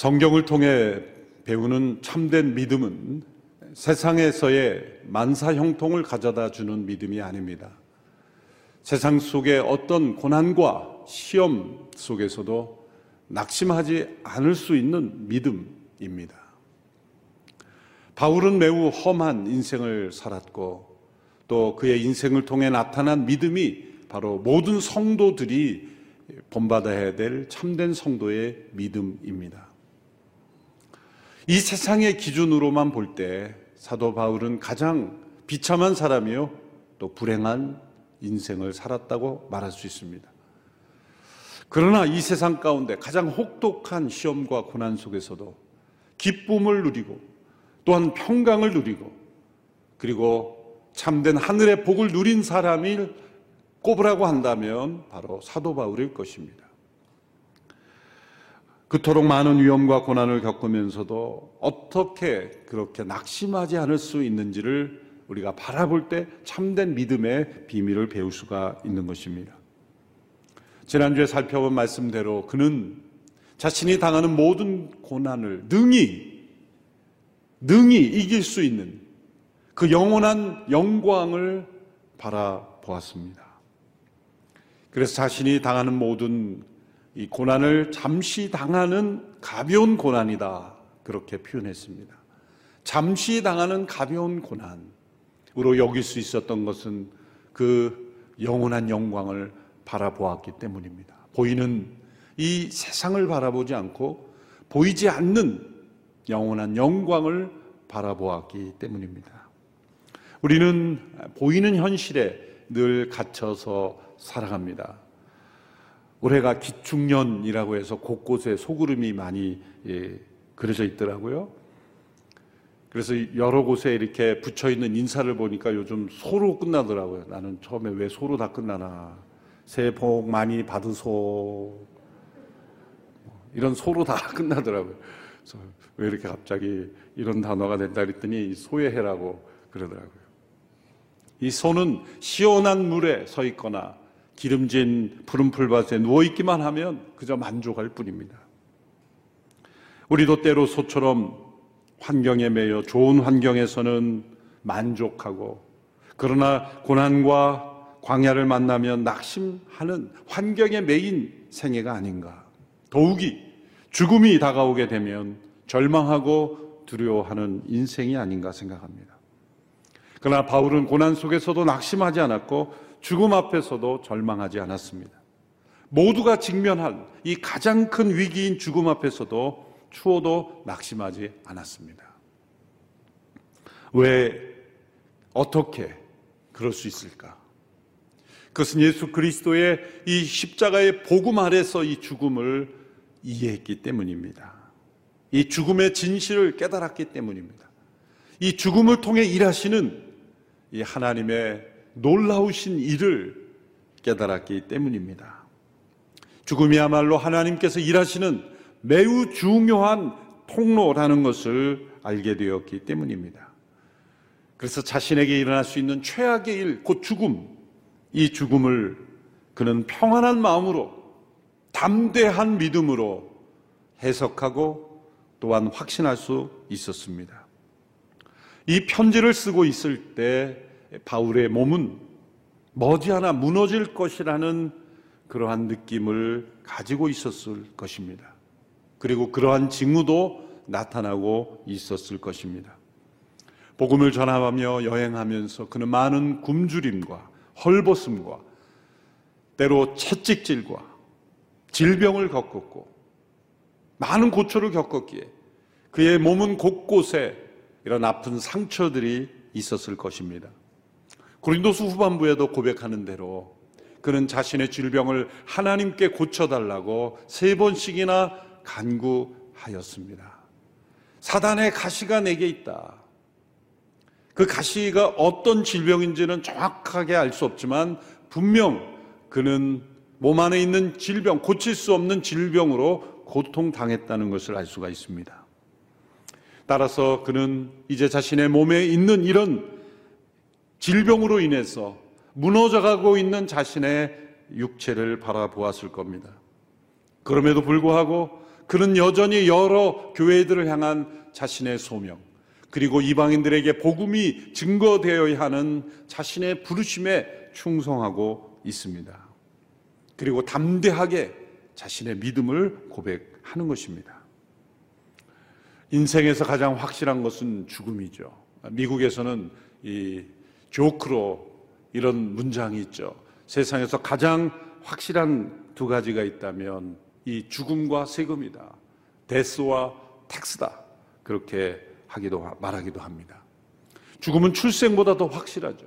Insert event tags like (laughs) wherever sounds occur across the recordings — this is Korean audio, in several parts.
성경을 통해 배우는 참된 믿음은 세상에서의 만사 형통을 가져다 주는 믿음이 아닙니다. 세상 속의 어떤 고난과 시험 속에서도 낙심하지 않을 수 있는 믿음입니다. 바울은 매우 험한 인생을 살았고 또 그의 인생을 통해 나타난 믿음이 바로 모든 성도들이 본받아야 될 참된 성도의 믿음입니다. 이 세상의 기준으로만 볼 때 사도 바울은 가장 비참한 사람이요 또 불행한 인생을 살았다고 말할 수 있습니다. 그러나 이 세상 가운데 가장 혹독한 시험과 고난 속에서도 기쁨을 누리고 또한 평강을 누리고 그리고 참된 하늘의 복을 누린 사람을 꼽으라고 한다면 바로 사도 바울일 것입니다. 그토록 많은 위험과 고난을 겪으면서도 어떻게 그렇게 낙심하지 않을 수 있는지를 우리가 바라볼 때 참된 믿음의 비밀을 배울 수가 있는 것입니다. 지난주에 살펴본 말씀대로 그는 자신이 당하는 모든 고난을 능히, 능히 이길 수 있는 그 영원한 영광을 바라보았습니다. 그래서 자신이 당하는 모든 이 고난을 잠시 당하는 가벼운 고난이다. 그렇게 표현했습니다. 잠시 당하는 가벼운 고난으로 여길 수 있었던 것은 그 영원한 영광을 바라보았기 때문입니다. 보이는 이 세상을 바라보지 않고 보이지 않는 영원한 영광을 바라보았기 때문입니다. 우리는 보이는 현실에 늘 갇혀서 살아갑니다. 올해가 기축년이라고 해서 곳곳에 소구름이 많이 예, 그려져 있더라고요. 그래서 여러 곳에 이렇게 붙여 있는 인사를 보니까 요즘 소로 끝나더라고요. 나는 처음에 왜 소로 다 끝나나. 새해 복 많이 받으소. 이런 소로 다 (laughs) 끝나더라고요. 그래서 왜 이렇게 갑자기 이런 단어가 된다 그랬더니 소의 해라고 그러더라고요. 이 소는 시원한 물에 서 있거나 기름진 푸른 풀밭에 누워 있기만 하면 그저 만족할 뿐입니다. 우리도 때로 소처럼 환경에 매여 좋은 환경에서는 만족하고 그러나 고난과 광야를 만나면 낙심하는 환경에 매인 생애가 아닌가. 더욱이 죽음이 다가오게 되면 절망하고 두려워하는 인생이 아닌가 생각합니다. 그러나 바울은 고난 속에서도 낙심하지 않았고 죽음 앞에서도 절망하지 않았습니다. 모두가 직면한 이 가장 큰 위기인 죽음 앞에서도 추워도 낙심하지 않았습니다. 왜, 어떻게 그럴 수 있을까? 그것은 예수 그리스도의 이 십자가의 복음 아래서 이 죽음을 이해했기 때문입니다. 이 죽음의 진실을 깨달았기 때문입니다. 이 죽음을 통해 일하시는 이 하나님의 놀라우신 일을 깨달았기 때문입니다. 죽음이야말로 하나님께서 일하시는 매우 중요한 통로라는 것을 알게 되었기 때문입니다. 그래서 자신에게 일어날 수 있는 최악의 일, 곧 죽음, 이 죽음을 그는 평안한 마음으로 담대한 믿음으로 해석하고 또한 확신할 수 있었습니다. 이 편지를 쓰고 있을 때 바울의 몸은 머지않아 무너질 것이라는 그러한 느낌을 가지고 있었을 것입니다. 그리고 그러한 징후도 나타나고 있었을 것입니다. 복음을 전하며 여행하면서 그는 많은 굶주림과 헐벗음과 때로 채찍질과 질병을 겪었고 많은 고초를 겪었기에 그의 몸은 곳곳에 이런 아픈 상처들이 있었을 것입니다. 고린도수 후반부에도 고백하는 대로 그는 자신의 질병을 하나님께 고쳐달라고 세 번씩이나 간구하였습니다. 사단의 가시가 내게 있다. 그 가시가 어떤 질병인지는 정확하게 알 수 없지만 분명 그는 몸 안에 있는 질병, 고칠 수 없는 질병으로 고통당했다는 것을 알 수가 있습니다. 따라서 그는 이제 자신의 몸에 있는 이런 질병으로 인해서 무너져가고 있는 자신의 육체를 바라보았을 겁니다. 그럼에도 불구하고 그는 여전히 여러 교회들을 향한 자신의 소명, 그리고 이방인들에게 복음이 증거되어야 하는 자신의 부르심에 충성하고 있습니다. 그리고 담대하게 자신의 믿음을 고백하는 것입니다. 인생에서 가장 확실한 것은 죽음이죠. 미국에서는 이 조크로 이런 문장이 있죠. 세상에서 가장 확실한 두 가지가 있다면 이 죽음과 세금이다. 데스와 텍스다. 그렇게 하기도 말하기도 합니다. 죽음은 출생보다 더 확실하죠.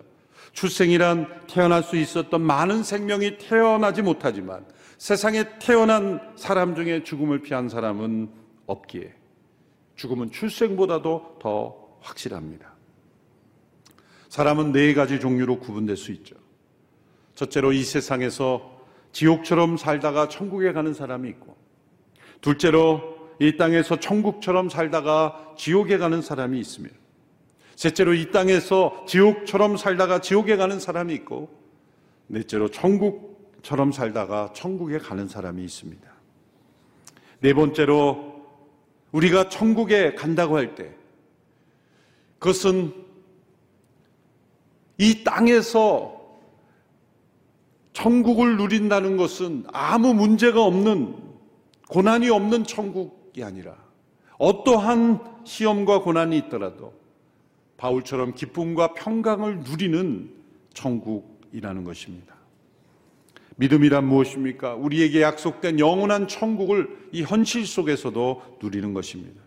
출생이란 태어날 수 있었던 많은 생명이 태어나지 못하지만 세상에 태어난 사람 중에 죽음을 피한 사람은 없기에 죽음은 출생보다도 더 확실합니다. 사람은 네 가지 종류로 구분될 수 있죠. 첫째로 이 세상에서 지옥처럼 살다가 천국에 가는 사람이 있고, 둘째로 이 땅에서 천국처럼 살다가 지옥에 가는 사람이 있으며, 셋째로 이 땅에서 지옥처럼 살다가 지옥에 가는 사람이 있고, 넷째로 천국처럼 살다가 천국에 가는 사람이 있습니다. 네 번째로 우리가 천국에 간다고 할 때, 그것은 이 땅에서 천국을 누린다는 것은 아무 문제가 없는 고난이 없는 천국이 아니라 어떠한 시험과 고난이 있더라도 바울처럼 기쁨과 평강을 누리는 천국이라는 것입니다. 믿음이란 무엇입니까? 우리에게 약속된 영원한 천국을 이 현실 속에서도 누리는 것입니다.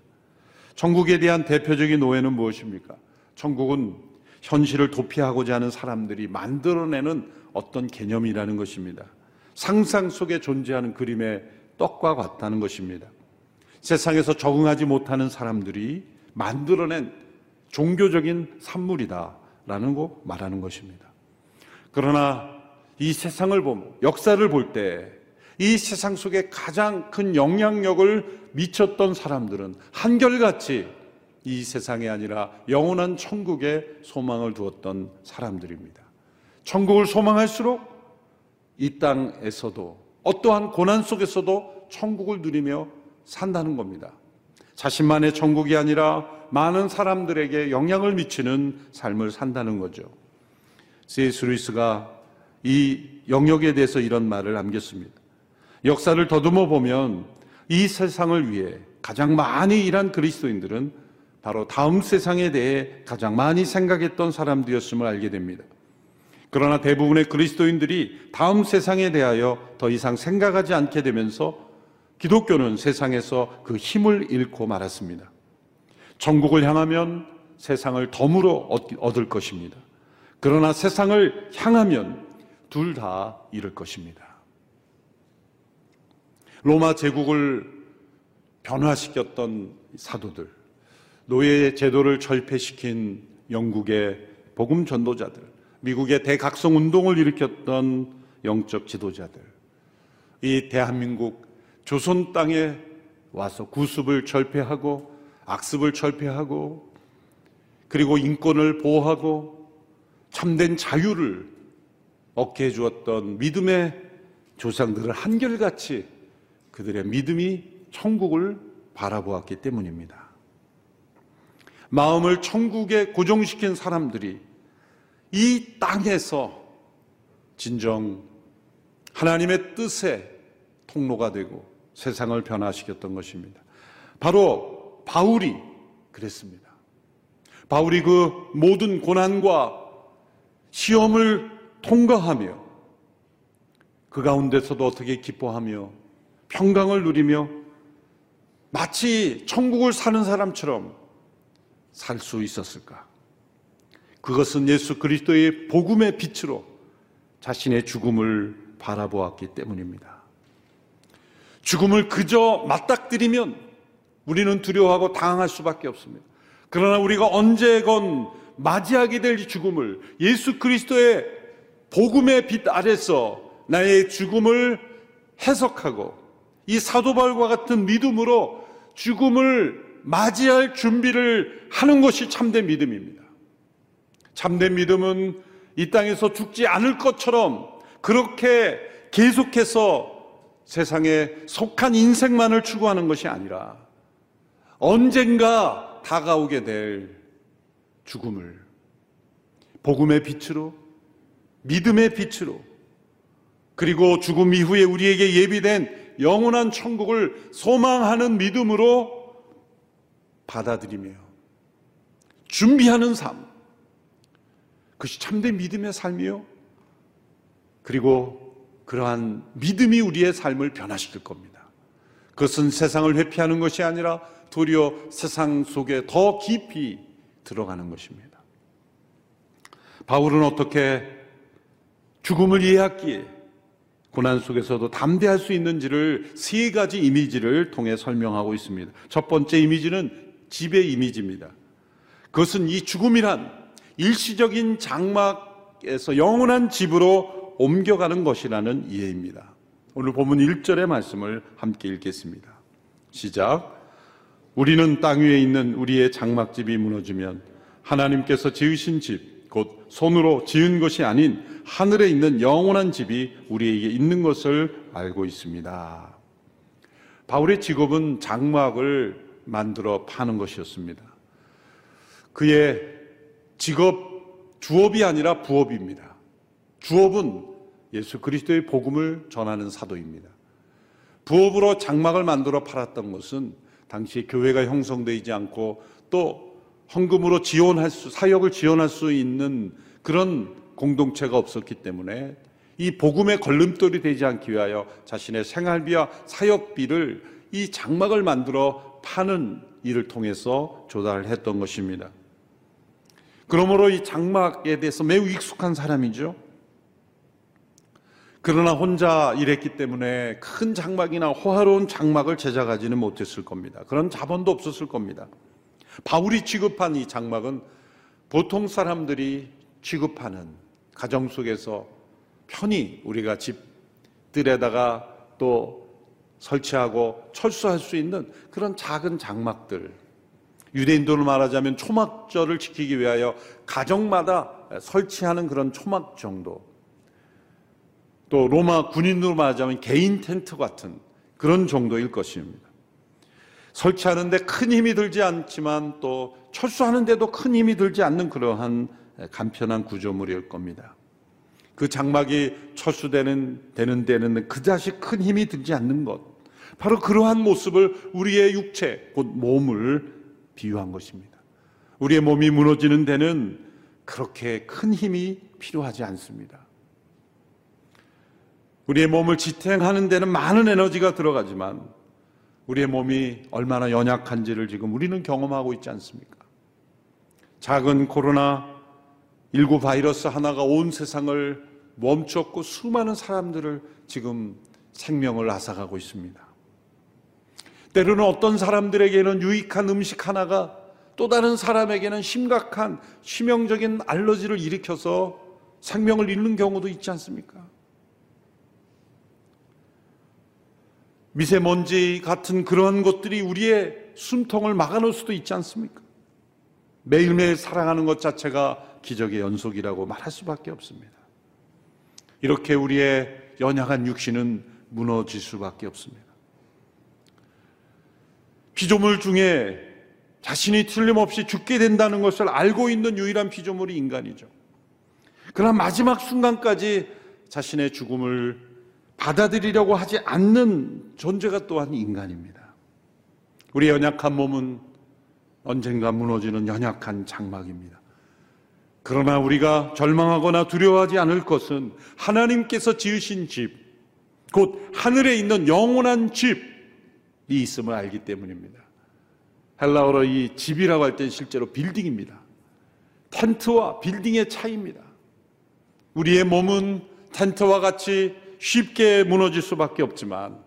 천국에 대한 대표적인 오해는 무엇입니까? 천국은 현실을 도피하고자 하는 사람들이 만들어내는 어떤 개념이라는 것입니다. 상상 속에 존재하는 그림의 떡과 같다는 것입니다. 세상에서 적응하지 못하는 사람들이 만들어낸 종교적인 산물이다라는 거 말하는 것입니다. 그러나 이 세상을 보면 역사를 볼 때 이 세상 속에 가장 큰 영향력을 미쳤던 사람들은 한결같이 이 세상이 아니라 영원한 천국에 소망을 두었던 사람들입니다. 천국을 소망할수록 이 땅에서도 어떠한 고난 속에서도 천국을 누리며 산다는 겁니다. 자신만의 천국이 아니라 많은 사람들에게 영향을 미치는 삶을 산다는 거죠. 세이스 루이스가 이 영역에 대해서 이런 말을 남겼습니다. 역사를 더듬어 보면 이 세상을 위해 가장 많이 일한 그리스도인들은 바로 다음 세상에 대해 가장 많이 생각했던 사람들이었음을 알게 됩니다. 그러나 대부분의 그리스도인들이 다음 세상에 대하여 더 이상 생각하지 않게 되면서 기독교는 세상에서 그 힘을 잃고 말았습니다. 천국을 향하면 세상을 덤으로 얻을 것입니다. 그러나 세상을 향하면 둘 다 잃을 것입니다. 로마 제국을 변화시켰던 사도들, 노예 제도를 철폐시킨 영국의 복음 전도자들, 미국의 대각성 운동을 일으켰던 영적 지도자들, 이 대한민국 조선 땅에 와서 구습을 철폐하고 악습을 철폐하고 그리고 인권을 보호하고 참된 자유를 얻게 해주었던 믿음의 조상들을 한결같이 그들의 믿음이 천국을 바라보았기 때문입니다. 마음을 천국에 고정시킨 사람들이 이 땅에서 진정 하나님의 뜻의 통로가 되고 세상을 변화시켰던 것입니다. 바로 바울이 그랬습니다. 바울이 그 모든 고난과 시험을 통과하며 그 가운데서도 어떻게 기뻐하며 평강을 누리며 마치 천국을 사는 사람처럼 살 수 있었을까? 그것은 예수 그리스도의 복음의 빛으로 자신의 죽음을 바라보았기 때문입니다. 죽음을 그저 맞닥뜨리면 우리는 두려워하고 당황할 수밖에 없습니다. 그러나 우리가 언제건 맞이하게 될 죽음을 예수 그리스도의 복음의 빛 아래서 나의 죽음을 해석하고 이 사도발과 같은 믿음으로 죽음을 맞이할 준비를 하는 것이 참된 믿음입니다. 참된 믿음은 이 땅에서 죽지 않을 것처럼 그렇게 계속해서 세상에 속한 인생만을 추구하는 것이 아니라 언젠가 다가오게 될 죽음을 복음의 빛으로 믿음의 빛으로 그리고 죽음 이후에 우리에게 예비된 영원한 천국을 소망하는 믿음으로 받아들이며 준비하는 삶. 그것이 참된 믿음의 삶이요. 그리고 그러한 믿음이 우리의 삶을 변화시킬 겁니다. 그것은 세상을 회피하는 것이 아니라 도리어 세상 속에 더 깊이 들어가는 것입니다. 바울은 어떻게 죽음을 이해했기에 고난 속에서도 담대할 수 있는지를 세 가지 이미지를 통해 설명하고 있습니다. 첫 번째 이미지는 집의 이미지입니다. 그것은 이 죽음이란 일시적인 장막에서 영원한 집으로 옮겨가는 것이라는 이해입니다. 오늘 본문 1절의 말씀을 함께 읽겠습니다. 시작. 우리는 땅 위에 있는 우리의 장막집이 무너지면 하나님께서 지으신 집, 곧 손으로 지은 것이 아닌 하늘에 있는 영원한 집이 우리에게 있는 것을 알고 있습니다. 바울의 직업은 장막을 만들어 파는 것이었습니다. 그의 직업, 주업이 아니라 부업입니다. 주업은 예수 그리스도의 복음을 전하는 사도입니다. 부업으로 장막을 만들어 팔았던 것은 당시에 교회가 형성되지 않고 또 헌금으로 지원할 수, 사역을 지원할 수 있는 그런 공동체가 없었기 때문에 이 복음의 걸림돌이 되지 않기 위하여 자신의 생활비와 사역비를 이 장막을 만들어 파는 일을 통해서 조달했던 것입니다. 그러므로 이 장막에 대해서 매우 익숙한 사람이죠. 그러나 혼자 일했기 때문에 큰 장막이나 호화로운 장막을 제작하지는 못했을 겁니다. 그런 자본도 없었을 겁니다. 바울이 취급한 이 장막은 보통 사람들이 취급하는 가정 속에서 편히 우리가 집들에다가 또 설치하고 철수할 수 있는 그런 작은 장막들. 유대인들로 말하자면 초막절을 지키기 위하여 가정마다 설치하는 그런 초막 정도. 또 로마 군인으로 말하자면 개인 텐트 같은 그런 정도일 것입니다. 설치하는데 큰 힘이 들지 않지만 또 철수하는데도 큰 힘이 들지 않는 그러한 간편한 구조물일 겁니다. 그 장막이 철수되는 되는 데는 그다시 큰 힘이 들지 않는 것. 바로 그러한 모습을 우리의 육체 곧 몸을 비유한 것입니다. 우리의 몸이 무너지는 데는 그렇게 큰 힘이 필요하지 않습니다. 우리의 몸을 지탱하는 데는 많은 에너지가 들어가지만 우리의 몸이 얼마나 연약한지를 지금 우리는 경험하고 있지 않습니까? 작은 코로나 19 바이러스 하나가 온 세상을 멈췄고 수많은 사람들을 지금 생명을 앗아가고 있습니다. 때로는 어떤 사람들에게는 유익한 음식 하나가 또 다른 사람에게는 심각한 치명적인 알러지를 일으켜서 생명을 잃는 경우도 있지 않습니까? 미세먼지 같은 그러한 것들이 우리의 숨통을 막아놓을 수도 있지 않습니까? 매일매일 사랑하는 것 자체가 기적의 연속이라고 말할 수밖에 없습니다. 이렇게 우리의 연약한 육신은 무너질 수밖에 없습니다. 피조물 중에 자신이 틀림없이 죽게 된다는 것을 알고 있는 유일한 피조물이 인간이죠. 그러나 마지막 순간까지 자신의 죽음을 받아들이려고 하지 않는 존재가 또한 인간입니다. 우리 연약한 몸은 언젠가 무너지는 연약한 장막입니다. 그러나 우리가 절망하거나 두려워하지 않을 것은 하나님께서 지으신 집, 곧 하늘에 있는 영원한 집이 있음을 알기 때문입니다. 헬라어로 이 집이라고 할땐 실제로 빌딩입니다. 텐트와 빌딩의 차이입니다. 우리의 몸은 텐트와 같이 쉽게 무너질 수밖에 없지만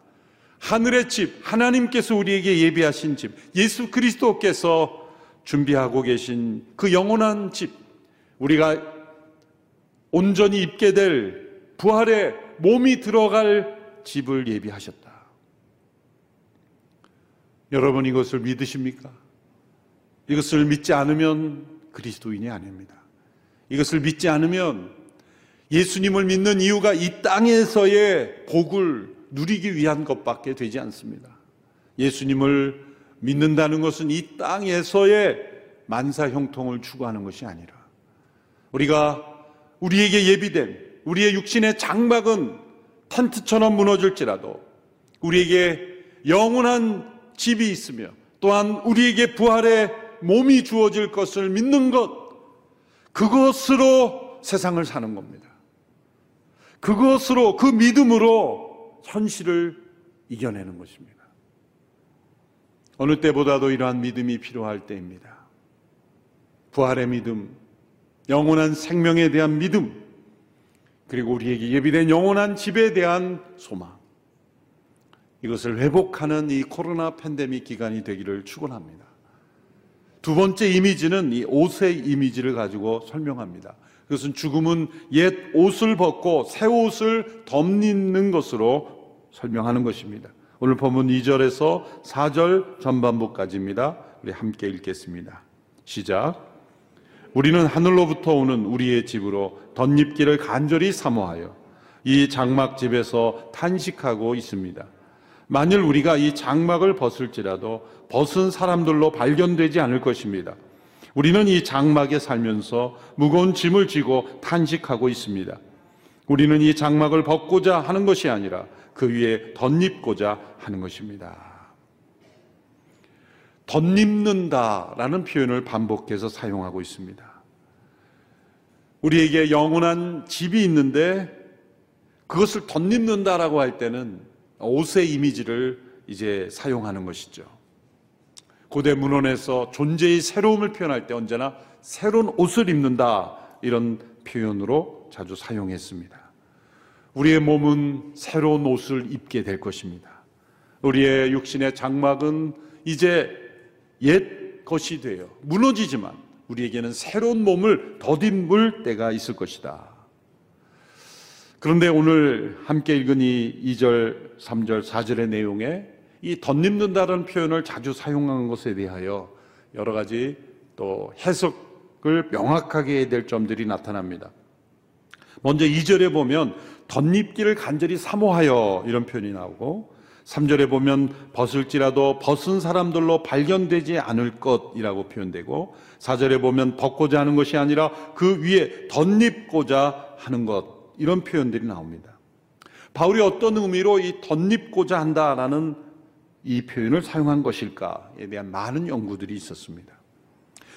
하늘의 집, 하나님께서 우리에게 예비하신 집, 예수 그리스도께서 준비하고 계신 그 영원한 집, 우리가 온전히 입게 될 부활의 몸이 들어갈 집을 예비하셨다. 여러분 이것을 믿으십니까? 이것을 믿지 않으면 그리스도인이 아닙니다. 이것을 믿지 않으면 예수님을 믿는 이유가 이 땅에서의 복을 누리기 위한 것밖에 되지 않습니다. 예수님을 믿는다는 것은 이 땅에서의 만사 형통을 추구하는 것이 아니라 우리가 우리에게 예비된 우리의 육신의 장막은 텐트처럼 무너질지라도 우리에게 영원한 집이 있으며 또한 우리에게 부활의 몸이 주어질 것을 믿는 것 그것으로 세상을 사는 겁니다. 그것으로 그 믿음으로 현실을 이겨내는 것입니다. 어느 때보다도 이러한 믿음이 필요할 때입니다. 부활의 믿음, 영원한 생명에 대한 믿음, 그리고 우리에게 예비된 영원한 집에 대한 소망. 이것을 회복하는 이 코로나 팬데믹 기간이 되기를 축원합니다. 두 번째 이미지는 이 옷의 이미지를 가지고 설명합니다. 그것은 죽음은 옛 옷을 벗고 새 옷을 덧입는 것으로 설명하는 것입니다. 오늘 본문 2절에서 4절 전반부까지입니다. 우리 함께 읽겠습니다. 시작. 우리는 하늘로부터 오는 우리의 집으로 덧입기를 간절히 사모하여 이 장막 집에서 탄식하고 있습니다. 만일 우리가 이 장막을 벗을지라도 벗은 사람들로 발견되지 않을 것입니다. 우리는 이 장막에 살면서 무거운 짐을 지고 탄식하고 있습니다. 우리는 이 장막을 벗고자 하는 것이 아니라 그 위에 덧입고자 하는 것입니다. 덧입는다라는 표현을 반복해서 사용하고 있습니다. 우리에게 영원한 집이 있는데 그것을 덧입는다라고 할 때는 옷의 이미지를 이제 사용하는 것이죠. 고대 문헌에서 존재의 새로움을 표현할 때 언제나 새로운 옷을 입는다 이런 표현으로 자주 사용했습니다. 우리의 몸은 새로운 옷을 입게 될 것입니다. 우리의 육신의 장막은 이제 옛 것이 되어 무너지지만 우리에게는 새로운 몸을 덧입을 때가 있을 것이다. 그런데 오늘 함께 읽은 이 2절, 3절, 4절의 내용에 이 덧입는다는 표현을 자주 사용한 것에 대하여 여러 가지 또 해석을 명확하게 해야 될 점들이 나타납니다. 먼저 2절에 보면 덧입기를 간절히 사모하여 이런 표현이 나오고 3절에 보면 벗을지라도 벗은 사람들로 발견되지 않을 것이라고 표현되고 4절에 보면 벗고자 하는 것이 아니라 그 위에 덧입고자 하는 것 이런 표현들이 나옵니다. 바울이 어떤 의미로 이 덧입고자 한다라는 이 표현을 사용한 것일까에 대한 많은 연구들이 있었습니다.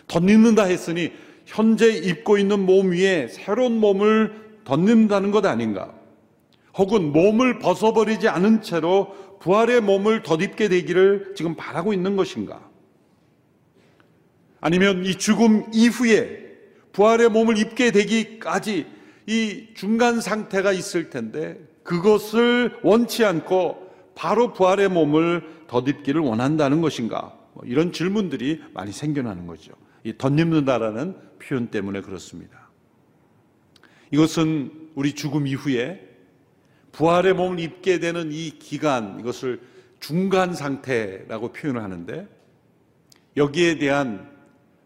덧입는다 했으니 현재 입고 있는 몸 위에 새로운 몸을 덧입는다는 것 아닌가? 혹은 몸을 벗어버리지 않은 채로 부활의 몸을 덧입게 되기를 지금 바라고 있는 것인가? 아니면 이 죽음 이후에 부활의 몸을 입게 되기까지 이 중간 상태가 있을 텐데 그것을 원치 않고 바로 부활의 몸을 덧입기를 원한다는 것인가? 뭐 이런 질문들이 많이 생겨나는 거죠. 이 덧입는다라는 표현 때문에 그렇습니다. 이것은 우리 죽음 이후에 부활의 몸을 입게 되는 이 기간, 이것을 중간 상태라고 표현을 하는데 여기에 대한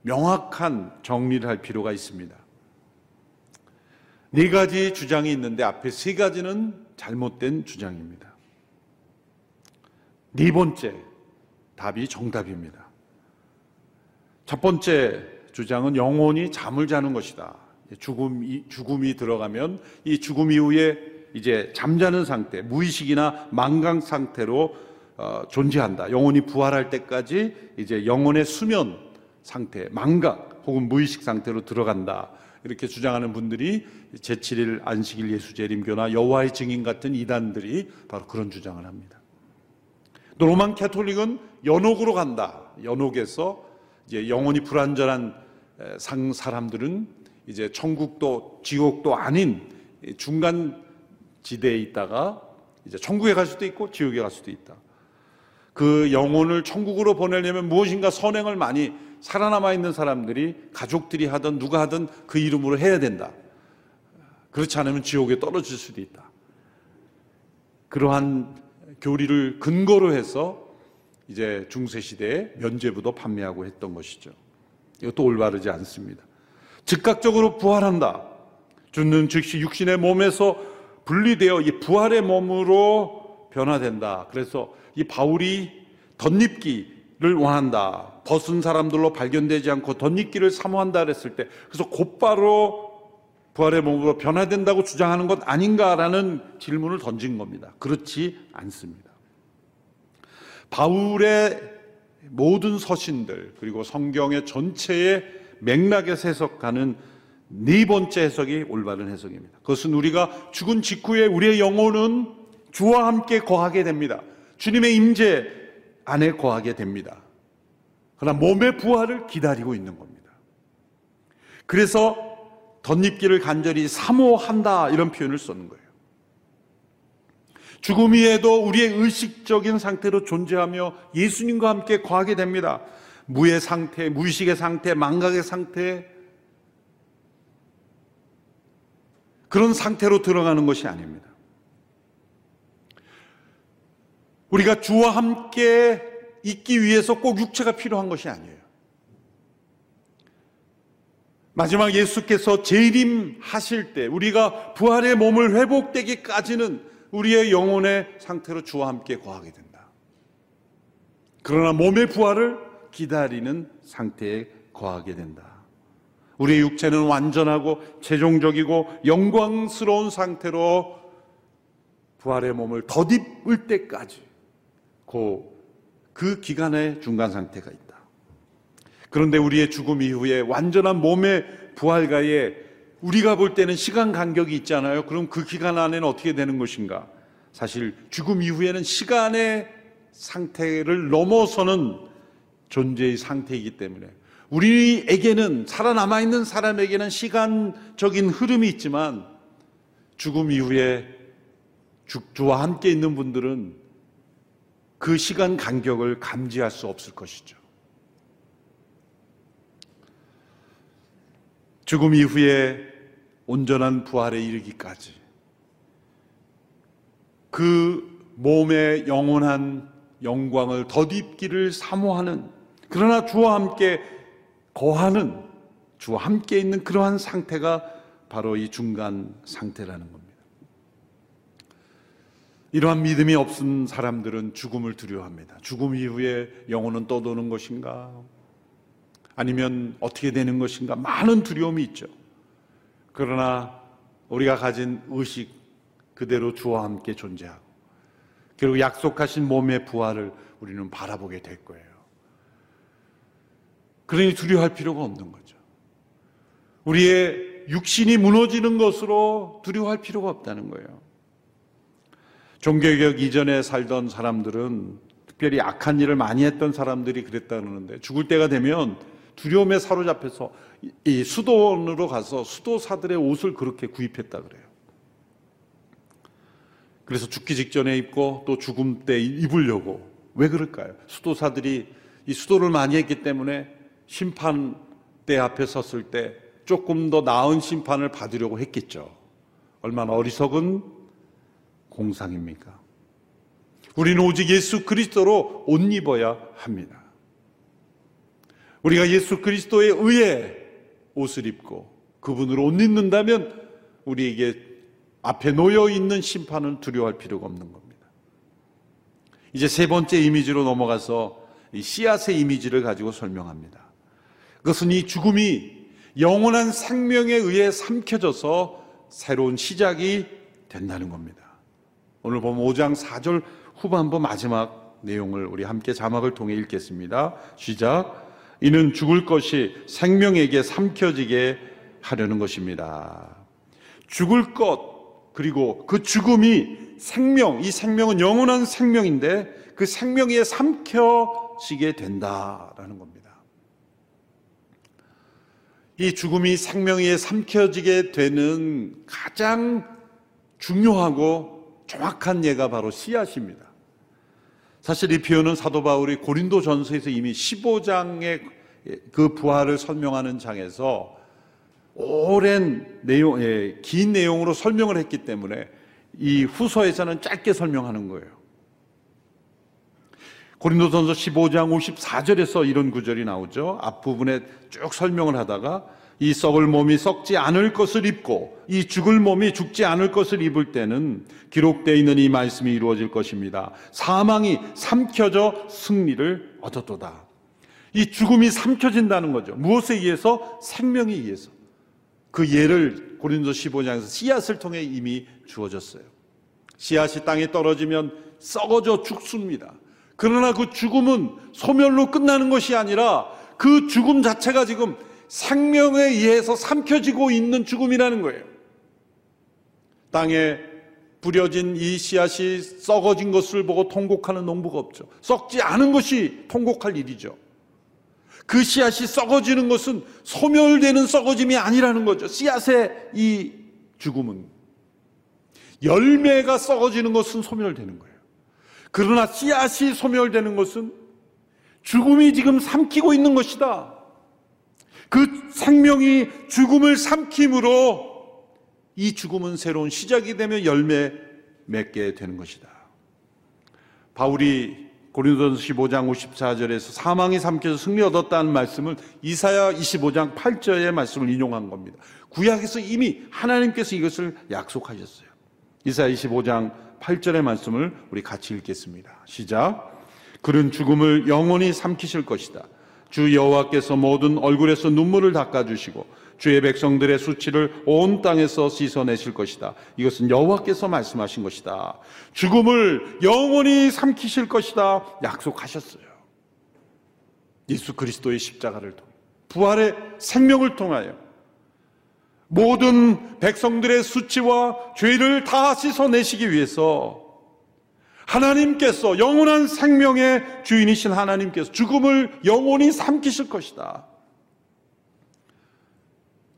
명확한 정리를 할 필요가 있습니다. 네 가지 주장이 있는데 앞에 세 가지는 잘못된 주장입니다. 네 번째 답이 정답입니다. 첫 번째 주장은 영혼이 잠을 자는 것이다. 죽음이, 죽음이 들어가면 이 죽음 이후에 이제 잠자는 상태, 무의식이나 망각 상태로 어, 존재한다. 영혼이 부활할 때까지 이제 영혼의 수면 상태, 망각 혹은 무의식 상태로 들어간다. 이렇게 주장하는 분들이 제7일 안식일 예수 재림교나 여호와의 증인 같은 이단들이 바로 그런 주장을 합니다. 또 로만 캐톨릭은 연옥으로 간다. 연옥에서 이제 영혼이 불완전한 상 사람들은 이제 천국도 지옥도 아닌 중간 지대에 있다가 이제 천국에 갈 수도 있고 지옥에 갈 수도 있다. 그 영혼을 천국으로 보내려면 무엇인가 선행을 많이 살아남아 있는 사람들이 가족들이 하든 누가 하든 그 이름으로 해야 된다. 그렇지 않으면 지옥에 떨어질 수도 있다. 그러한 교리를 근거로 해서 이제 중세 시대에 면죄부도 판매하고 했던 것이죠. 이것도 올바르지 않습니다. 즉각적으로 부활한다. 죽는 즉시 육신의 몸에서 분리되어 이 부활의 몸으로 변화된다. 그래서 이 바울이 덧입기를 원한다. 벗은 사람들로 발견되지 않고 덧입기를 사모한다 그랬을 때 그래서 곧바로 부활의 몸으로 변화된다고 주장하는 것 아닌가라는 질문을 던진 겁니다. 그렇지 않습니다. 바울의 모든 서신들 그리고 성경의 전체의 맥락에서 해석하는 네 번째 해석이 올바른 해석입니다. 그것은 우리가 죽은 직후에 우리의 영혼은 주와 함께 거하게 됩니다. 주님의 임재 안에 거하게 됩니다. 그러나 몸의 부활을 기다리고 있는 겁니다. 그래서 덧입기를 간절히 사모한다 이런 표현을 쓰는 거예요. 죽음 위에도 우리의 의식적인 상태로 존재하며 예수님과 함께 거하게 됩니다. 무의 상태, 무의식의 상태, 망각의 상태, 그런 상태로 들어가는 것이 아닙니다. 우리가 주와 함께 있기 위해서 꼭 육체가 필요한 것이 아니에요. 마지막 예수께서 재림하실 때 우리가 부활의 몸을 회복되기까지는 우리의 영혼의 상태로 주와 함께 거하게 된다. 그러나 몸의 부활을 기다리는 상태에 거하게 된다. 우리의 육체는 완전하고 최종적이고 영광스러운 상태로 부활의 몸을 덧입을 때까지 그, 그 기간의 중간 상태가 있다. 그런데 우리의 죽음 이후에 완전한 몸의 부활가에 우리가 볼 때는 시간 간격이 있잖아요. 그럼 그 기간 안에는 어떻게 되는 것인가? 사실 죽음 이후에는 시간의 상태를 넘어서는 존재의 상태이기 때문에 우리에게는 살아남아 있는 사람에게는 시간적인 흐름이 있지만 죽음 이후에 죽주와 함께 있는 분들은 그 시간 간격을 감지할 수 없을 것이죠. 죽음 이후에 온전한 부활에 이르기까지 그 몸의 영원한 영광을 덧입기를 사모하는 그러나 주와 함께 거하는 주와 함께 있는 그러한 상태가 바로 이 중간 상태라는 겁니다. 이러한 믿음이 없은 사람들은 죽음을 두려워합니다. 죽음 이후에 영혼은 떠도는 것인가? 아니면 어떻게 되는 것인가? 많은 두려움이 있죠. 그러나 우리가 가진 의식 그대로 주와 함께 존재하고 결국 약속하신 몸의 부활을 우리는 바라보게 될 거예요. 그러니 두려워할 필요가 없는 거죠. 우리의 육신이 무너지는 것으로 두려워할 필요가 없다는 거예요. 종교개혁 이전에 살던 사람들은 특별히 악한 일을 많이 했던 사람들이 그랬다는데 죽을 때가 되면 두려움에 사로잡혀서 이 수도원으로 가서 수도사들의 옷을 그렇게 구입했다 그래요. 그래서 죽기 직전에 입고 또 죽음 때 입으려고 왜 그럴까요? 수도사들이 이 수도를 많이 했기 때문에 심판대 앞에 섰을 때 조금 더 나은 심판을 받으려고 했겠죠. 얼마나 어리석은 공상입니까? 우리는 오직 예수 그리스도로 옷 입어야 합니다. 우리가 예수 그리스도의 의에 옷을 입고 그분으로 옷 입는다면 우리에게 앞에 놓여 있는 심판은 두려워할 필요가 없는 겁니다. 이제 세 번째 이미지로 넘어가서 이 씨앗의 이미지를 가지고 설명합니다. 그것은 이 죽음이 영원한 생명에 의해 삼켜져서 새로운 시작이 된다는 겁니다. 오늘 보면 5장 4절 후반부 마지막 내용을 우리 함께 자막을 통해 읽겠습니다. 시작. 이는 죽을 것이 생명에게 삼켜지게 하려는 것입니다. 죽을 것, 그리고 그 죽음이 생명, 이 생명은 영원한 생명인데 그 생명에 삼켜지게 된다라는 겁니다. 이 죽음이 생명에 삼켜지게 되는 가장 중요하고 정확한 예가 바로 씨앗입니다. 사실 이 표현은 사도 바울이 고린도 전서에서 이미 15장의 그 부활을 설명하는 장에서 오랜 내용, 예, 긴 내용으로 설명을 했기 때문에 이 후서에서는 짧게 설명하는 거예요. 고린도전서 15장 54절에서 이런 구절이 나오죠. 앞부분에 쭉 설명을 하다가 이 썩을 몸이 썩지 않을 것을 입고 이 죽을 몸이 죽지 않을 것을 입을 때는 기록되어 있는 이 말씀이 이루어질 것입니다. 사망이 삼켜져 승리를 얻었도다. 이 죽음이 삼켜진다는 거죠. 무엇에 의해서? 생명에 의해서. 그 예를 고린도 15장에서 씨앗을 통해 이미 주어졌어요. 씨앗이 땅에 떨어지면 썩어져 죽습니다. 그러나 그 죽음은 소멸로 끝나는 것이 아니라 그 죽음 자체가 지금 생명에 의해서 삼켜지고 있는 죽음이라는 거예요. 땅에 뿌려진 이 씨앗이 썩어진 것을 보고 통곡하는 농부가 없죠. 썩지 않은 것이 통곡할 일이죠. 그 씨앗이 썩어지는 것은 소멸되는 썩어짐이 아니라는 거죠. 씨앗의 이 죽음은. 열매가 썩어지는 것은 소멸되는 거예요. 그러나 씨앗이 소멸되는 것은 죽음이 지금 삼키고 있는 것이다. 그 생명이 죽음을 삼킴으로 이 죽음은 새로운 시작이 되며 열매 맺게 되는 것이다. 바울이 고린도전서 15장 54절에서 사망이 삼켜서 승리 얻었다는 말씀을 이사야 25장 8절의 말씀을 인용한 겁니다. 구약에서 이미 하나님께서 이것을 약속하셨어요. 이사야 25장 8절의 말씀을 우리 같이 읽겠습니다. 시작. 그런 죽음을 영원히 삼키실 것이다. 주 여호와께서 모든 얼굴에서 눈물을 닦아주시고 주의 백성들의 수치를 온 땅에서 씻어내실 것이다. 이것은 여호와께서 말씀하신 것이다. 죽음을 영원히 삼키실 것이다. 약속하셨어요. 예수 그리스도의 십자가를 통해 부활의 생명을 통하여 모든 백성들의 수치와 죄를 다 씻어내시기 위해서 하나님께서 영원한 생명의 주인이신 하나님께서 죽음을 영원히 삼키실 것이다.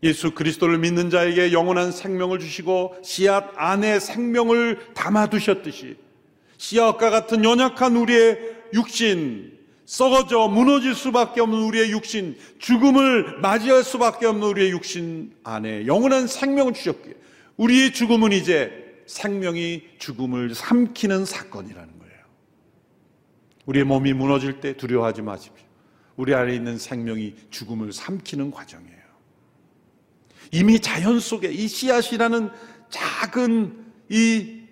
예수 그리스도를 믿는 자에게 영원한 생명을 주시고 씨앗 안에 생명을 담아 두셨듯이 씨앗과 같은 연약한 우리의 육신, 썩어져 무너질 수밖에 없는 우리의 육신, 죽음을 맞이할 수밖에 없는 우리의 육신 안에 영원한 생명을 주셨기에 우리의 죽음은 이제 생명이 죽음을 삼키는 사건이라는 거예요. 우리의 몸이 무너질 때 두려워하지 마십시오. 우리 안에 있는 생명이 죽음을 삼키는 과정이에요. 이미 자연 속에 이 씨앗이라는 작은 이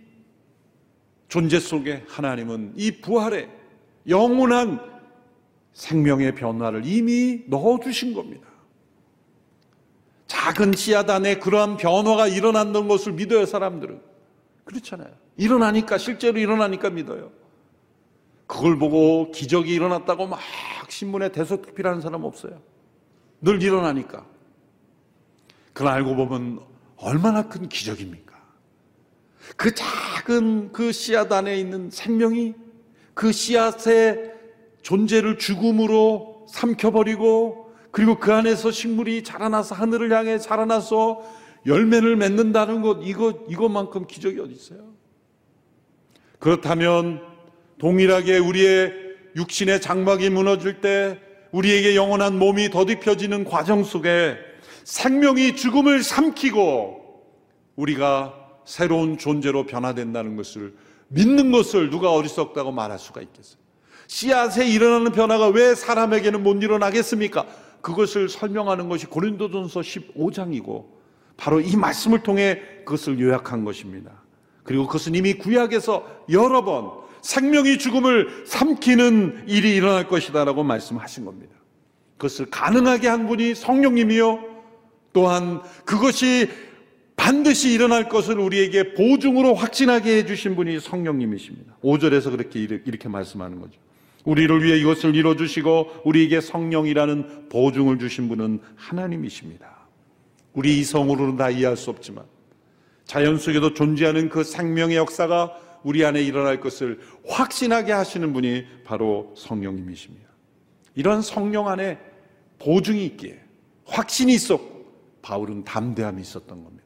존재 속에 하나님은 이 부활의 영원한 생명의 변화를 이미 넣어주신 겁니다. 작은 씨앗 안에 그러한 변화가 일어난다는 것을 믿어요, 사람들은. 그렇잖아요. 일어나니까, 실제로 일어나니까 믿어요. 그걸 보고 기적이 일어났다고 막 신문에 대서특필하는 사람 없어요. 늘 일어나니까. 그걸 알고 보면 얼마나 큰 기적입니까? 그 작은 그 씨앗 안에 있는 생명이 그 씨앗의 존재를 죽음으로 삼켜버리고 그리고 그 안에서 식물이 자라나서 하늘을 향해 자라나서 열매를 맺는다는 것 이거 이것만큼 기적이 어디 있어요? 그렇다면 동일하게 우리의 육신의 장막이 무너질 때 우리에게 영원한 몸이 더딥혀지는 과정 속에 생명이 죽음을 삼키고 우리가 새로운 존재로 변화된다는 것을 믿는 것을 누가 어리석다고 말할 수가 있겠어요? 씨앗에 일어나는 변화가 왜 사람에게는 못 일어나겠습니까? 그것을 설명하는 것이 고린도전서 15장이고 바로 이 말씀을 통해 그것을 요약한 것입니다. 그리고 그것은 이미 구약에서 여러 번 생명이 죽음을 삼키는 일이 일어날 것이다라고 말씀하신 겁니다. 그것을 가능하게 한 분이 성령님이요. 또한 그것이 반드시 일어날 것을 우리에게 보증으로 확신하게 해주신 분이 성령님이십니다. 5절에서 그렇게 이렇게 말씀하는 거죠. 우리를 위해 이것을 이뤄주시고 우리에게 성령이라는 보증을 주신 분은 하나님이십니다. 우리 이성으로는 다 이해할 수 없지만 자연 속에도 존재하는 그 생명의 역사가 우리 안에 일어날 것을 확신하게 하시는 분이 바로 성령님이십니다. 이런 성령 안에 보증이 있기에 확신이 있었고 바울은 담대함이 있었던 겁니다.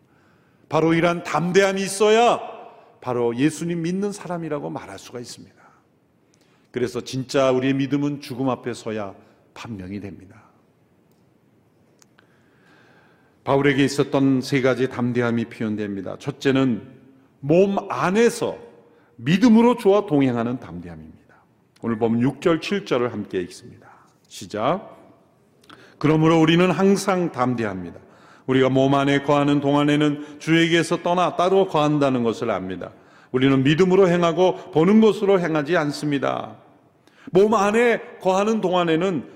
바로 이러한 담대함이 있어야 바로 예수님 믿는 사람이라고 말할 수가 있습니다. 그래서 진짜 우리의 믿음은 죽음 앞에 서야 판명이 됩니다. 바울에게 있었던 세 가지 담대함이 표현됩니다. 첫째는 몸 안에서 믿음으로 주와 동행하는 담대함입니다. 오늘 보면 6절, 7절을 함께 읽습니다. 시작. 그러므로 우리는 항상 담대합니다. 우리가 몸 안에 거하는 동안에는 주에게서 떠나 따로 거한다는 것을 압니다. 우리는 믿음으로 행하고 보는 것으로 행하지 않습니다. 몸 안에 거하는 동안에는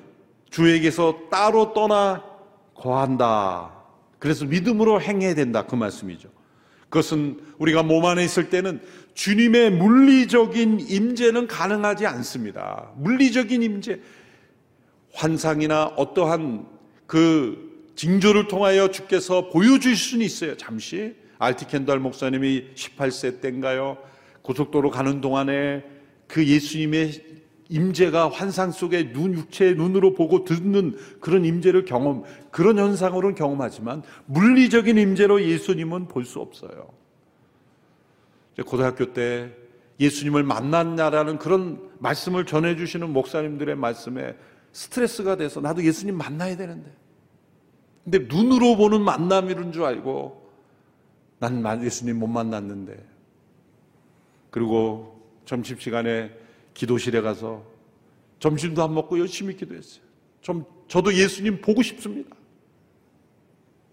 주에게서 따로 떠나 거한다. 그래서 믿음으로 행해야 된다. 그 말씀이죠. 그것은 우리가 몸 안에 있을 때는 주님의 물리적인 임재는 가능하지 않습니다. 물리적인 임재, 환상이나 어떠한 그 징조를 통하여 주께서 보여주실 수는 있어요. 잠시. 알티켄달 목사님이 18세 때인가요? 고속도로 가는 동안에 그 예수님의 임재가 환상 속에 눈 육체의 눈으로 보고 듣는 그런 임재를 경험 그런 현상으로는 경험하지만 물리적인 임재로 예수님은 볼 수 없어요. 고등학교 때 예수님을 만났냐라는 그런 말씀을 전해 주시는 목사님들의 말씀에 스트레스가 돼서 나도 예수님 만나야 되는데 근데 눈으로 보는 만남이런 줄 알고 난 예수님 못 만났는데 그리고 점심시간에 기도실에 가서 점심도 안 먹고 열심히 기도했어요. 좀 저도 예수님 보고 싶습니다.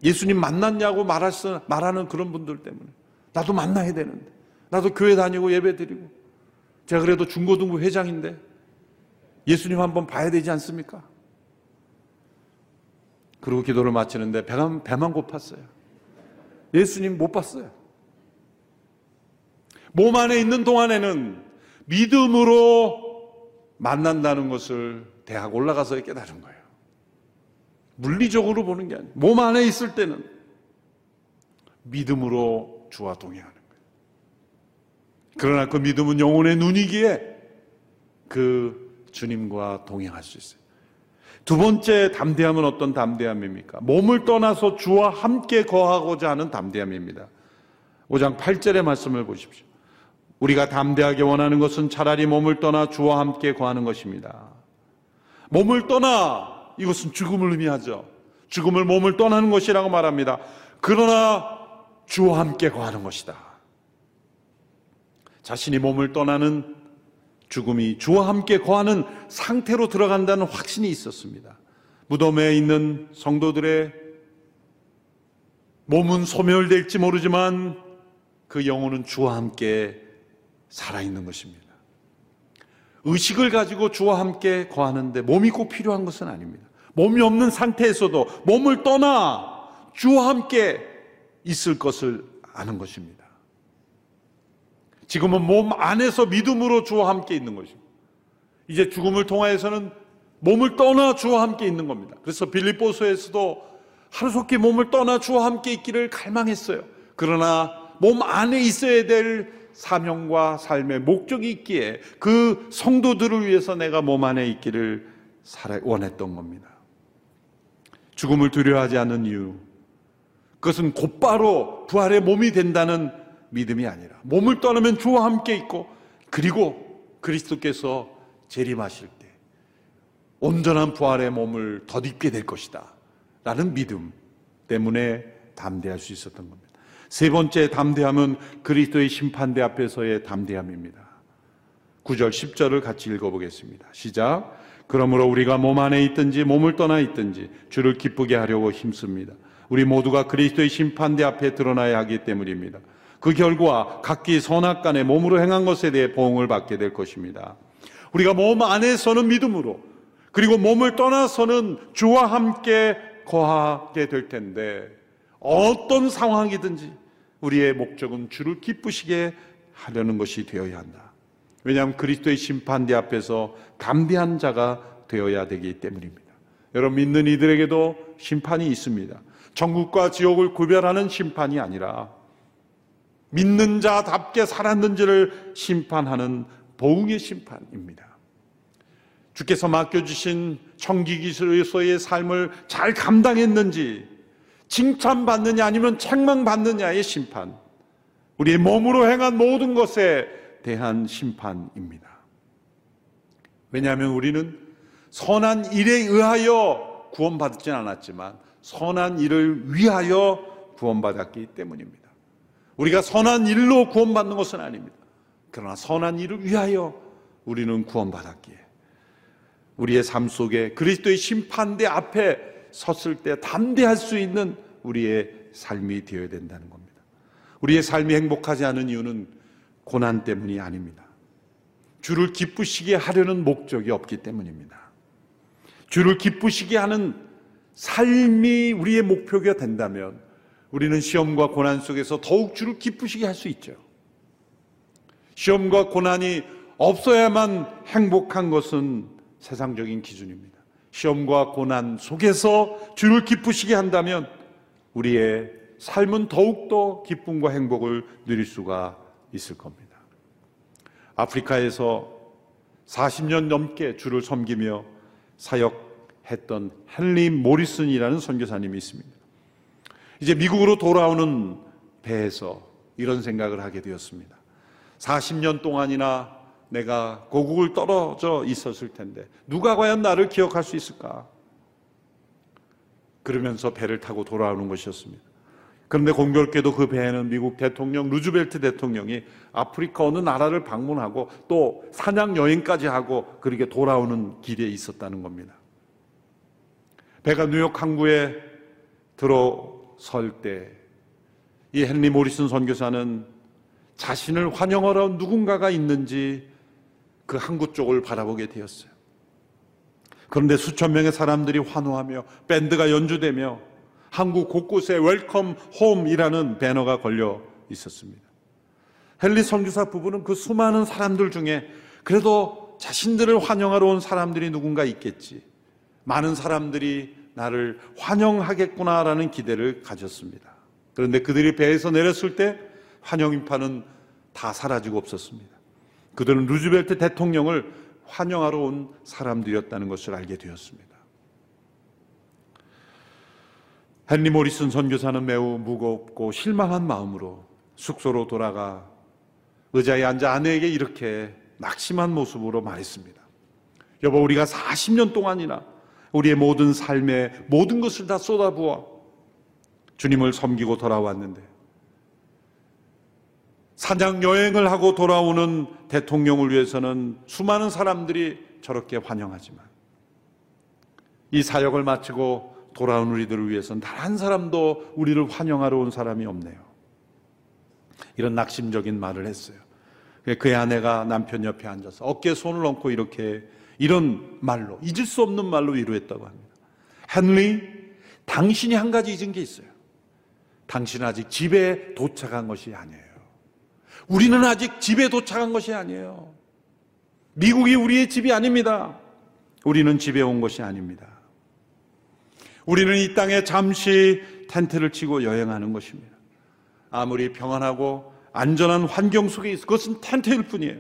예수님 만났냐고 말할 말하는 그런 분들 때문에 나도 만나야 되는데 나도 교회 다니고 예배 드리고 제가 그래도 중고등부 회장인데 예수님 한번 봐야 되지 않습니까? 그리고 기도를 마치는데 배만, 배만 고팠어요. 예수님 못 봤어요. 몸 안에 있는 동안에는 믿음으로 만난다는 것을 대학 올라가서 깨달은 거예요. 물리적으로 보는 게 아니에요. 몸 안에 있을 때는 믿음으로 주와 동행하는 거예요. 그러나 그 믿음은 영혼의 눈이기에 그 주님과 동행할 수 있어요. 두 번째 담대함은 어떤 담대함입니까? 몸을 떠나서 주와 함께 거하고자 하는 담대함입니다. 5장 8절의 말씀을 보십시오. 우리가 담대하게 원하는 것은 차라리 몸을 떠나 주와 함께 거하는 것입니다. 몸을 떠나 이것은 죽음을 의미하죠. 죽음을 몸을 떠나는 것이라고 말합니다. 그러나 주와 함께 거하는 것이다. 자신이 몸을 떠나는 죽음이 주와 함께 거하는 상태로 들어간다는 확신이 있었습니다. 무덤에 있는 성도들의 몸은 소멸될지 모르지만 그 영혼은 주와 함께 살아있는 것입니다. 의식을 가지고 주와 함께 거하는데 몸이 꼭 필요한 것은 아닙니다. 몸이 없는 상태에서도 몸을 떠나 주와 함께 있을 것을 아는 것입니다. 지금은 몸 안에서 믿음으로 주와 함께 있는 것입니다. 이제 죽음을 통하여서는 몸을 떠나 주와 함께 있는 겁니다. 그래서 빌립보서에서도 하루속히 몸을 떠나 주와 함께 있기를 갈망했어요. 그러나 몸 안에 있어야 될 사명과 삶의 목적이 있기에 그 성도들을 위해서 내가 몸 안에 있기를 원했던 겁니다. 죽음을 두려워하지 않는 이유. 그것은 곧바로 부활의 몸이 된다는 믿음이 아니라 몸을 떠나면 주와 함께 있고 그리고 그리스도께서 재림하실 때 온전한 부활의 몸을 덧입게 될 것이다. 라는 믿음 때문에 담대할 수 있었던 겁니다. 세 번째 담대함은 그리스도의 심판대 앞에서의 담대함입니다. 9절, 10절을 같이 읽어보겠습니다. 시작. 그러므로 우리가 몸 안에 있든지 몸을 떠나 있든지 주를 기쁘게 하려고 힘씁니다. 우리 모두가 그리스도의 심판대 앞에 드러나야 하기 때문입니다. 그 결과 각기 선악 간에 몸으로 행한 것에 대해 보응을 받게 될 것입니다. 우리가 몸 안에서는 믿음으로 그리고 몸을 떠나서는 주와 함께 거하게 될 텐데 어떤 상황이든지 우리의 목적은 주를 기쁘시게 하려는 것이 되어야 한다. 왜냐하면 그리스도의 심판대 앞에서 담대한 자가 되어야 되기 때문입니다. 여러분 믿는 이들에게도 심판이 있습니다. 천국과 지옥을 구별하는 심판이 아니라 믿는 자답게 살았는지를 심판하는 보응의 심판입니다. 주께서 맡겨주신 청기기술에서의 삶을 잘 감당했는지 칭찬받느냐 아니면 책망받느냐의 심판. 우리의 몸으로 행한 모든 것에 대한 심판입니다. 왜냐하면 우리는 선한 일에 의하여 구원받지 않았지만 선한 일을 위하여 구원받았기 때문입니다. 우리가 선한 일로 구원받는 것은 아닙니다. 그러나 선한 일을 위하여 우리는 구원받았기에 우리의 삶 속에 그리스도의 심판대 앞에 섰을 때 담대할 수 있는 우리의 삶이 되어야 된다는 겁니다. 우리의 삶이 행복하지 않은 이유는 고난 때문이 아닙니다. 주를 기쁘시게 하려는 목적이 없기 때문입니다. 주를 기쁘시게 하는 삶이 우리의 목표가 된다면 우리는 시험과 고난 속에서 더욱 주를 기쁘시게 할 수 있죠. 시험과 고난이 없어야만 행복한 것은 세상적인 기준입니다. 시험과 고난 속에서 주를 기쁘시게 한다면 우리의 삶은 더욱더 기쁨과 행복을 누릴 수가 있을 겁니다. 아프리카에서 40년 넘게 주를 섬기며 사역했던 헨리 모리슨이라는 선교사님이 있습니다. 이제 미국으로 돌아오는 배에서 이런 생각을 하게 되었습니다. 40년 동안이나 내가 고국을 떨어져 있었을 텐데 누가 과연 나를 기억할 수 있을까? 그러면서 배를 타고 돌아오는 것이었습니다. 그런데 공교롭게도 그 배에는 미국 대통령 루즈벨트 대통령이 아프리카 어느 나라를 방문하고 또 사냥 여행까지 하고 그렇게 돌아오는 길에 있었다는 겁니다. 배가 뉴욕 항구에 들어설 때 이 헨리 모리슨 선교사는 자신을 환영하러 누군가가 있는지 그 항구 쪽을 바라보게 되었어요. 그런데 수천 명의 사람들이 환호하며 밴드가 연주되며 항구 곳곳에 welcome home이라는 배너가 걸려 있었습니다. 헨리 선교사 부부는 그 수많은 사람들 중에 그래도 자신들을 환영하러 온 사람들이 누군가 있겠지. 많은 사람들이 나를 환영하겠구나라는 기대를 가졌습니다. 그런데 그들이 배에서 내렸을 때 환영 인파는 다 사라지고 없었습니다. 그들은 루즈벨트 대통령을 환영하러 온 사람들이었다는 것을 알게 되었습니다. 헨리 모리슨 선교사는 매우 무겁고 실망한 마음으로 숙소로 돌아가 의자에 앉아 아내에게 이렇게 낙심한 모습으로 말했습니다. 여보, 우리가 40년 동안이나 우리의 모든 삶에 모든 것을 다 쏟아부어 주님을 섬기고 돌아왔는데 사냥 여행을 하고 돌아오는 대통령을 위해서는 수많은 사람들이 저렇게 환영하지만 이 사역을 마치고 돌아온 우리들을 위해서는 단 한 사람도 우리를 환영하러 온 사람이 없네요. 이런 낙심적인 말을 했어요. 그의 아내가 남편 옆에 앉아서 어깨에 손을 얹고 이렇게 이런 말로 잊을 수 없는 말로 위로했다고 합니다. 헨리, 당신이 한 가지 잊은 게 있어요. 당신은 아직 집에 도착한 것이 아니에요. 우리는 아직 집에 도착한 것이 아니에요. 미국이 우리의 집이 아닙니다. 우리는 집에 온 것이 아닙니다. 우리는 이 땅에 잠시 텐트를 치고 여행하는 것입니다. 아무리 평안하고 안전한 환경 속에 있어 그것은 텐트일 뿐이에요.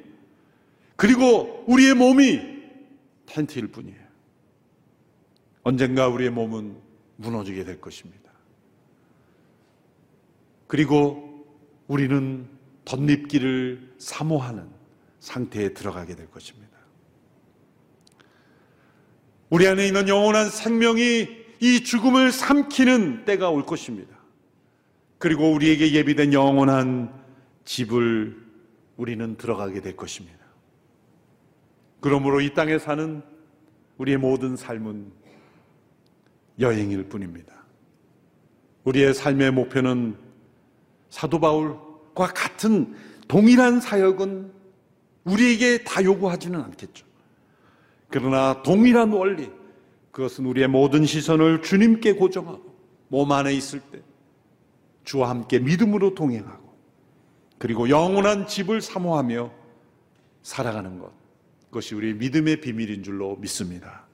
그리고 우리의 몸이 텐트일 뿐이에요. 언젠가 우리의 몸은 무너지게 될 것입니다. 그리고 우리는 덧립기를 사모하는 상태에 들어가게 될 것입니다. 우리 안에 있는 영원한 생명이 이 죽음을 삼키는 때가 올 것입니다. 그리고 우리에게 예비된 영원한 집을 우리는 들어가게 될 것입니다. 그러므로 이 땅에 사는 우리의 모든 삶은 여행일 뿐입니다. 우리의 삶의 목표는 사도 바울 과 같은 동일한 사역은 우리에게 다 요구하지는 않겠죠. 그러나 동일한 원리, 그것은 우리의 모든 시선을 주님께 고정하고 몸 안에 있을 때 주와 함께 믿음으로 동행하고 그리고 영원한 집을 사모하며 살아가는 것. 그것이 우리 믿음의 비밀인 줄로 믿습니다.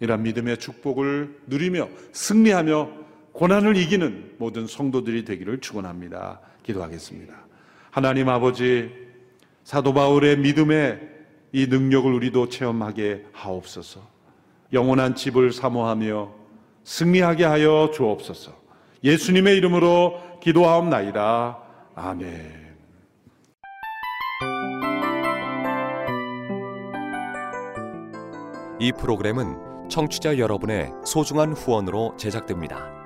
이런 믿음의 축복을 누리며 승리하며 고난을 이기는 모든 성도들이 되기를 축원합니다. 기도하겠습니다. 하나님 아버지 사도 바울의 믿음의 이 능력을 우리도 체험하게 하옵소서. 영원한 집을 사모하며 승리하게 하여 주옵소서. 예수님의 이름으로 기도하옵나이다. 아멘. 이 프로그램은 청취자 여러분의 소중한 후원으로 제작됩니다.